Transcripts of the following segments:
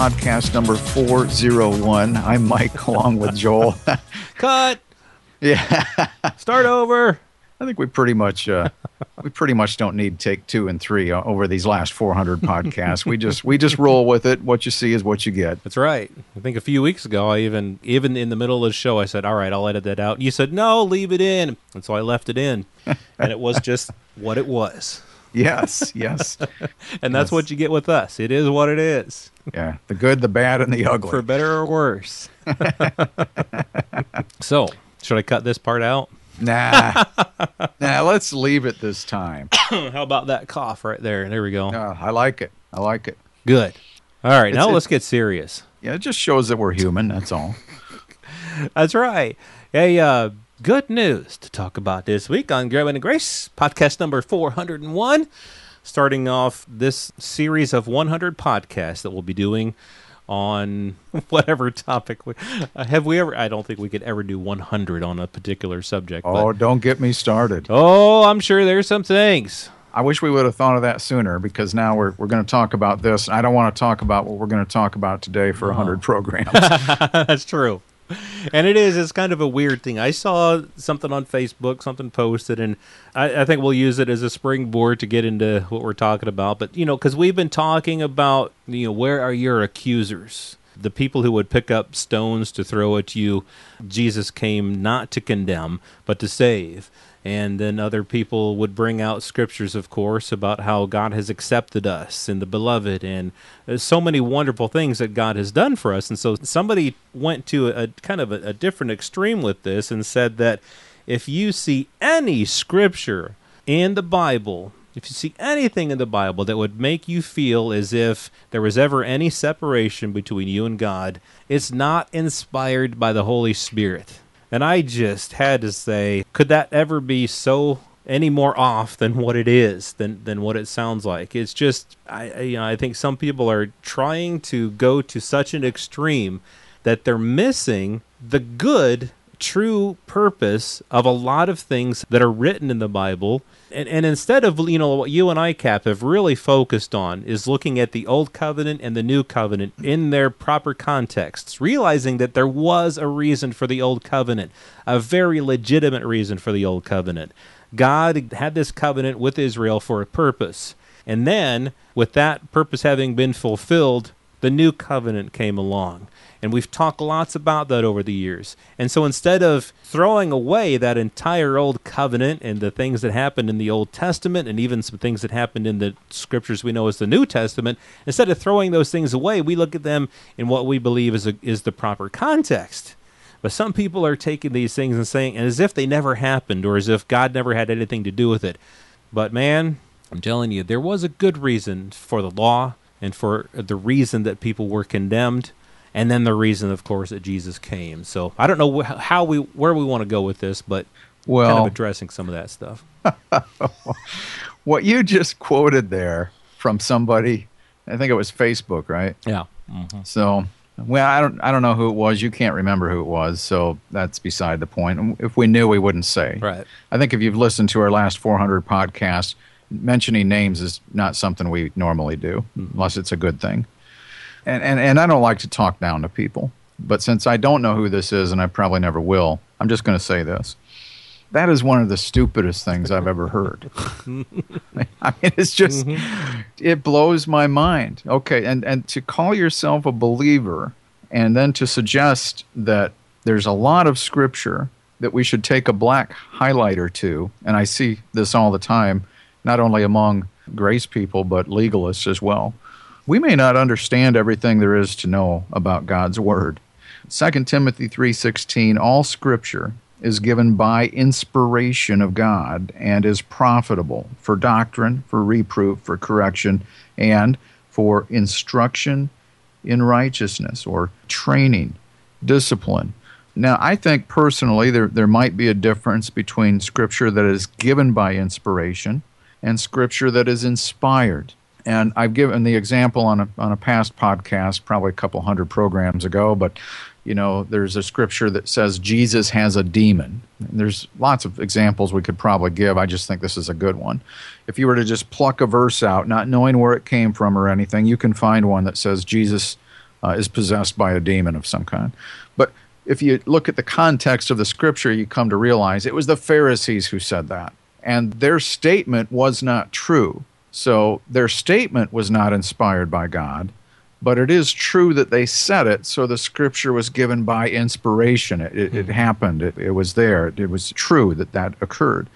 podcast number 401. I'm Mike along with Joel. Cut. yeah. Start over. I think we pretty much uh, we pretty much don't need take 2 and 3 uh, over these last 400 podcasts. We just we just roll with it. What you see is what you get. That's right. I think a few weeks ago, I even even in the middle of the show, I said, "All right, I'll edit that out." And you said, "No, leave it in," and so I left it in, and it was just what it was. Yes, yes. And that's Yes. what you get with us. It is what it is, Yeah, the good, the bad and the ugly. for better or worse. so, should I cut this part out? Nah. nah, let's leave it this time. How about that cough right there? There we go. Uh, I like it. I like it. Good. All right, now It's- let's get serious. Yeah, it just shows that we're human, that's all. That's right. Hey, uh, good news to talk about this week on Growing in Grace, podcast number 401. Starting off this series of 100 podcasts that we'll be doing on whatever topic. We, uh, have we ever? I don't think we could ever do 100 on a particular subject. Oh, but, don't get me started. oh, I'm sure there's some things. I wish we would have thought of that sooner because now we're, we're going to talk about this. I don't want to talk about what we're going to talk about today for a 100 programs. That's true. And it is, it's kind of a weird thing. I saw something on Facebook, something posted, and I, I think we'll use it as a springboard to get into what we're talking about. But, you know, because we've been talking about, you know, where are your accusers? The people who would pick up stones to throw at you. Jesus came not to condemn, but to save. And then other people would bring out scriptures, of course, about how God has accepted us in the beloved, and so many wonderful things that God has done for us. And so somebody went to a kind of a, a different extreme with this and said that if you see any scripture in the Bible, if you see anything in the Bible that would make you feel as if there was ever any separation between you and God, it's not inspired by the Holy Spirit. And I just had to say, could that ever be so any more off than what it is, than than what it sounds like? It's just, I, I you know, I think some people are trying to go to such an extreme that they're missing the good, true purpose of a lot of things that are written in the Bible. And, and instead of, you know, what you and I, Cap, have really focused on is looking at the Old Covenant and the New Covenant in their proper contexts, realizing that there was a reason for the Old Covenant, a very legitimate reason for the Old Covenant. God had this covenant with Israel for a purpose. And then, with that purpose having been fulfilled, the new covenant came along. And we've talked lots about that over the years. And so instead of throwing away that entire old covenant and the things that happened in the Old Testament and even some things that happened in the scriptures we know as the New Testament, instead of throwing those things away, we look at them in what we believe is, a, is the proper context. But some people are taking these things and saying and as if they never happened or as if God never had anything to do with it. But man, I'm telling you, there was a good reason for the law and for the reason that people were condemned, and then the reason, of course, that Jesus came. So I don't know wh- how we where we want to go with this, but kind Well, of addressing some of that stuff. what you just quoted there from somebody, I think it was Facebook, right? Yeah. Mm-hmm. So, well, I don't, I don't know who it was. You can't remember who it was, so that's beside the point. If we knew, we wouldn't say. Right. I think if you've listened to our last 400 podcasts, mentioning names is not something we normally do, mm-hmm. unless it's a good thing. And, and and I don't like to talk down to people, but since I don't know who this is, and I probably never will, I'm just going to say this. That is one of the stupidest things I've ever heard. I mean, it's just, mm-hmm. it blows my mind. Okay, and, and to call yourself a believer and then to suggest that there's a lot of scripture that we should take a black highlighter to, and I see this all the time, not only among grace people, but legalists as well. We may not understand everything there is to know about God's word. 2 Timothy 3:16 All scripture is given by inspiration of God and is profitable for doctrine, for reproof, for correction, and for instruction in righteousness or training, discipline, Now, I think personally there, there might be a difference between scripture that is given by inspiration and scripture that is inspired. And I've given the example on a, on a past podcast, probably a couple hundred programs ago, but you know, there's a scripture that says Jesus has a demon. And there's lots of examples we could probably give. I just think this is a good one. If you were to just pluck a verse out, not knowing where it came from or anything, you can find one that says Jesus uh, is possessed by a demon of some kind. But if you look at the context of the scripture, you come to realize it was the Pharisees who said that. And their statement was not true. So their statement was not inspired by God, but it is true that they said it. So the scripture was given by inspiration. It, it, it hmm. happened, it, it was there. It was true that that occurred.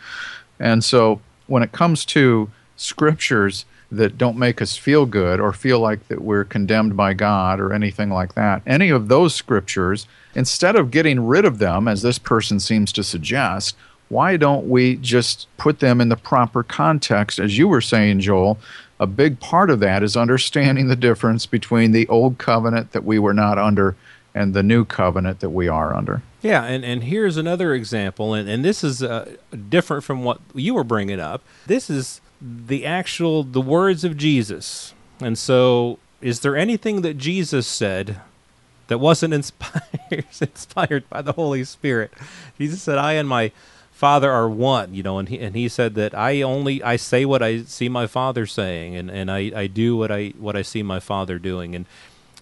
And so when it comes to scriptures, that don't make us feel good or feel like that we're condemned by God or anything like that. Any of those scriptures, instead of getting rid of them, as this person seems to suggest, why don't we just put them in the proper context? As you were saying, Joel, a big part of that is understanding the difference between the old covenant that we were not under and the new covenant that we are under. Yeah, and, and here's another example, and, and this is uh, different from what you were bringing up. This is the actual the words of Jesus. And so, is there anything that Jesus said that wasn't inspired inspired by the Holy Spirit? Jesus said, "I and my Father are one," you know, and he and he said that I only I say what I see my Father saying, and and I I do what I what I see my Father doing. And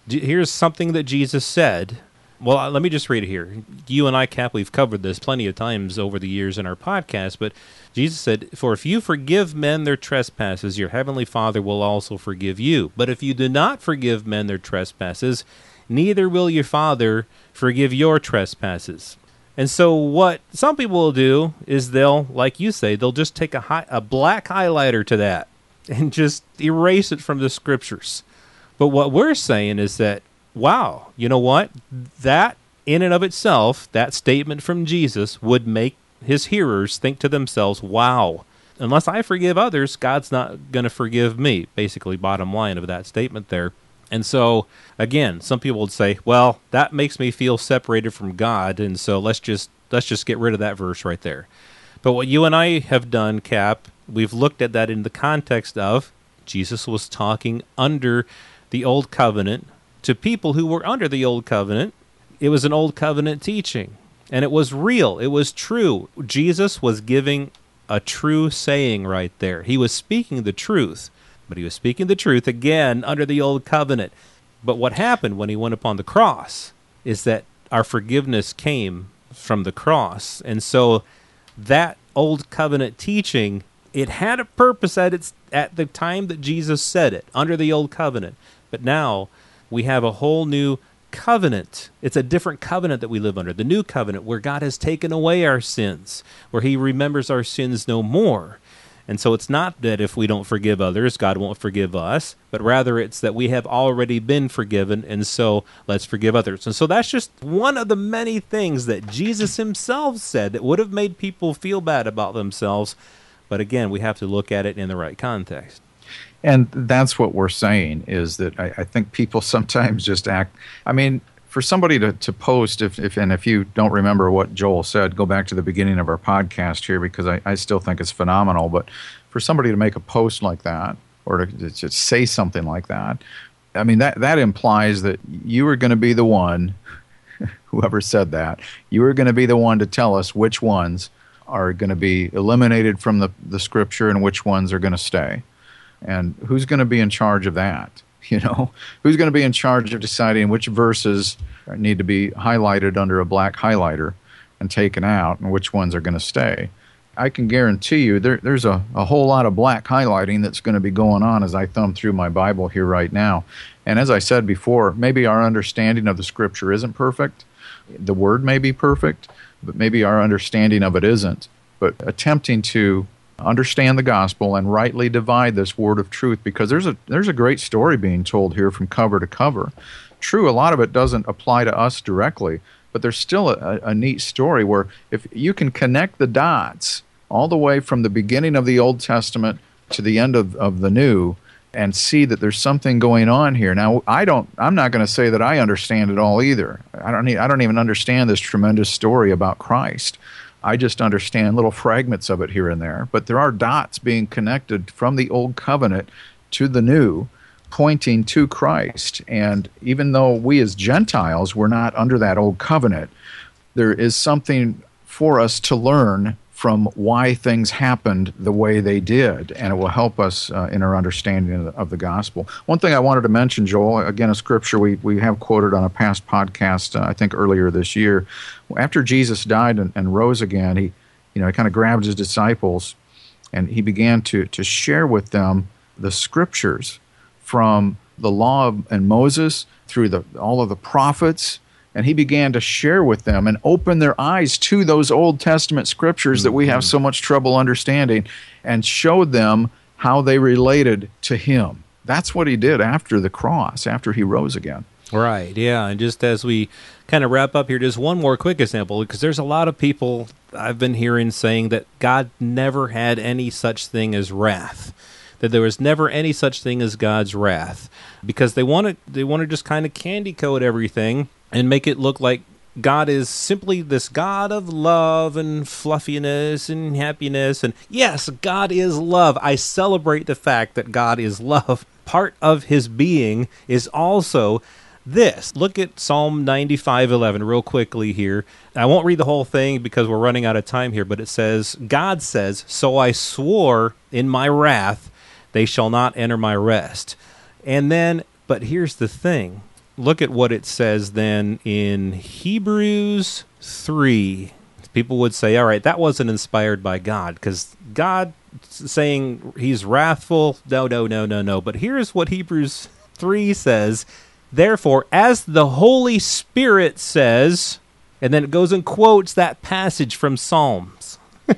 here's something that Jesus said well, uh, let me just read it here. You and I, Cap, we've covered this plenty of times over the years in our podcast, but Jesus said, For if you forgive men their trespasses, your heavenly Father will also forgive you. But if you do not forgive men their trespasses, neither will your Father forgive your trespasses. And so, what some people will do is they'll, like you say, they'll just take a, high, a black highlighter to that and just erase it from the scriptures. But what we're saying is that wow, you know what? That in and of itself, that statement from Jesus would make his hearers think to themselves, wow, unless I forgive others, God's not going to forgive me. Basically, bottom line of that statement there. And so, again, some people would say, well, that makes me feel separated from God, and so let's just let's just get rid of that verse right there. But what you and I have done, Cap, we've looked at that in the context of Jesus was talking under the old covenant to people who were under the old covenant. It was an old covenant teaching, and it was real, it was true. Jesus was giving a true saying right there. He was speaking the truth, but he was speaking the truth again under the old covenant. But what happened when he went upon the cross is that our forgiveness came from the cross. And so that old covenant teaching, it had a purpose at its at the time that Jesus said it under the old covenant. But now we have a whole new covenant. It's a different covenant that we live under, the new covenant where God has taken away our sins, where He remembers our sins no more. And so it's not that if we don't forgive others, God won't forgive us, but rather it's that we have already been forgiven, and so let's forgive others. And so that's just one of the many things that Jesus himself said that would have made people feel bad about themselves. But again, we have to look at it in the right context. And that's what we're saying is that I, I, think people sometimes just act. I mean, for somebody to, to post, if, if and if you don't remember what Joel said, go back to the beginning of our podcast here because I, I still think it's phenomenal. But for somebody to make a post like that or to, to say something like that, I mean, that, that implies that you are going to be the one, whoever said that, you are going to be the one to tell us which ones are going to be eliminated from the, the scripture and which ones are going to stay. And who's going to be in charge of that? You know, who's going to be in charge of deciding which verses need to be highlighted under a black highlighter and taken out and which ones are going to stay? I can guarantee you there, there's a, a whole lot of black highlighting that's going to be going on as I thumb through my Bible here right now. And as I said before, maybe our understanding of the scripture isn't perfect. The word may be perfect, but maybe our understanding of it isn't. But attempting to understand the gospel and rightly divide this word of truth because there's a there's a great story being told here from cover to cover. True, a lot of it doesn't apply to us directly, but there's still a, a neat story where if you can connect the dots all the way from the beginning of the Old Testament to the end of, of the New, and see that there's something going on here. Now, I don't I'm not going to say that I understand it all either. I don't I don't even understand this tremendous story about Christ. I just understand little fragments of it here and there, but there are dots being connected from the old covenant to the new pointing to Christ. And even though we as Gentiles were not under that old covenant, there is something for us to learn from why things happened the way they did, and it will help us uh, in our understanding of the, of the, gospel. One thing I wanted to mention, Joel, again, a scripture we, we have quoted on a past podcast, uh, I think earlier this year. After Jesus died and, and rose again, he, you know, he kind of grabbed his disciples and he began to, to share with them the scriptures from the law of, and Moses through the, all of the prophets and he began to share with them and open their eyes to those Old Testament scriptures mm-hmm. that we have mm-hmm. so much trouble understanding and showed them how they related to him. That's what he did after the cross, after he rose again. Right, yeah. And just as we kind of wrap up here, just one more quick example, because there's a lot of people I've been hearing saying that God never had any such thing as wrath that there was never any such thing as God's wrath because they want to they want to just kind of candy coat everything and make it look like God is simply this God of love and fluffiness and happiness. And yes, God is love. I celebrate the fact that God is love. Part of his being is also this. Look at Psalm 95:11 real quickly here. I won't read the whole thing because we're running out of time here, but it says, God says, "So I swore in my wrath, they shall not enter my rest." And then, but here's the thing look at what it says then in Hebrews 3. People would say, all right, that wasn't inspired by God because God saying he's wrathful. No, no, no, no, no. But here's what Hebrews 3 says Therefore, as the Holy Spirit says, and then it goes and quotes that passage from Psalms.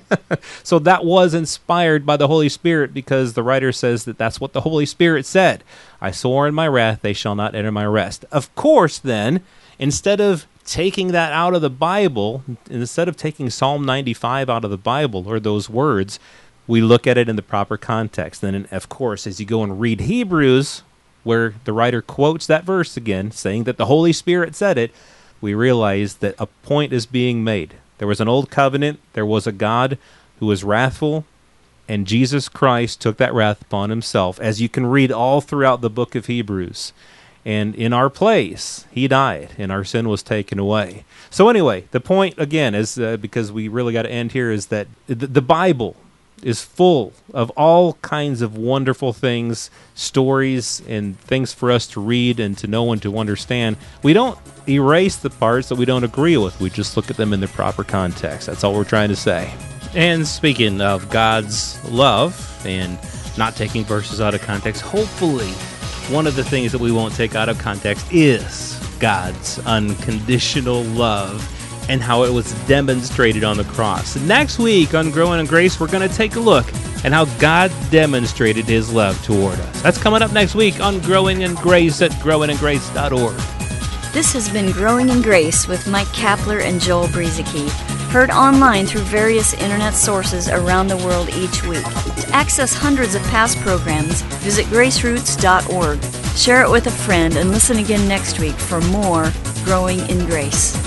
so that was inspired by the Holy Spirit because the writer says that that's what the Holy Spirit said. I swore in my wrath, they shall not enter my rest. Of course, then, instead of taking that out of the Bible, instead of taking Psalm 95 out of the Bible or those words, we look at it in the proper context. Then, of course, as you go and read Hebrews, where the writer quotes that verse again, saying that the Holy Spirit said it, we realize that a point is being made. There was an old covenant, there was a God who was wrathful, and Jesus Christ took that wrath upon himself, as you can read all throughout the book of Hebrews. And in our place, he died, and our sin was taken away. So, anyway, the point again is uh, because we really got to end here is that the, the Bible is full of all kinds of wonderful things, stories, and things for us to read and to know and to understand. We don't erase the parts that we don't agree with, we just look at them in their proper context. That's all we're trying to say. And speaking of God's love and not taking verses out of context, hopefully, one of the things that we won't take out of context is God's unconditional love and how it was demonstrated on the cross. Next week on Growing in Grace, we're going to take a look at how God demonstrated his love toward us. That's coming up next week on Growing in Grace at growingingrace.org. This has been Growing in Grace with Mike Kapler and Joel Brueseke, heard online through various internet sources around the world each week. To access hundreds of past programs, visit graceroots.org. Share it with a friend and listen again next week for more Growing in Grace.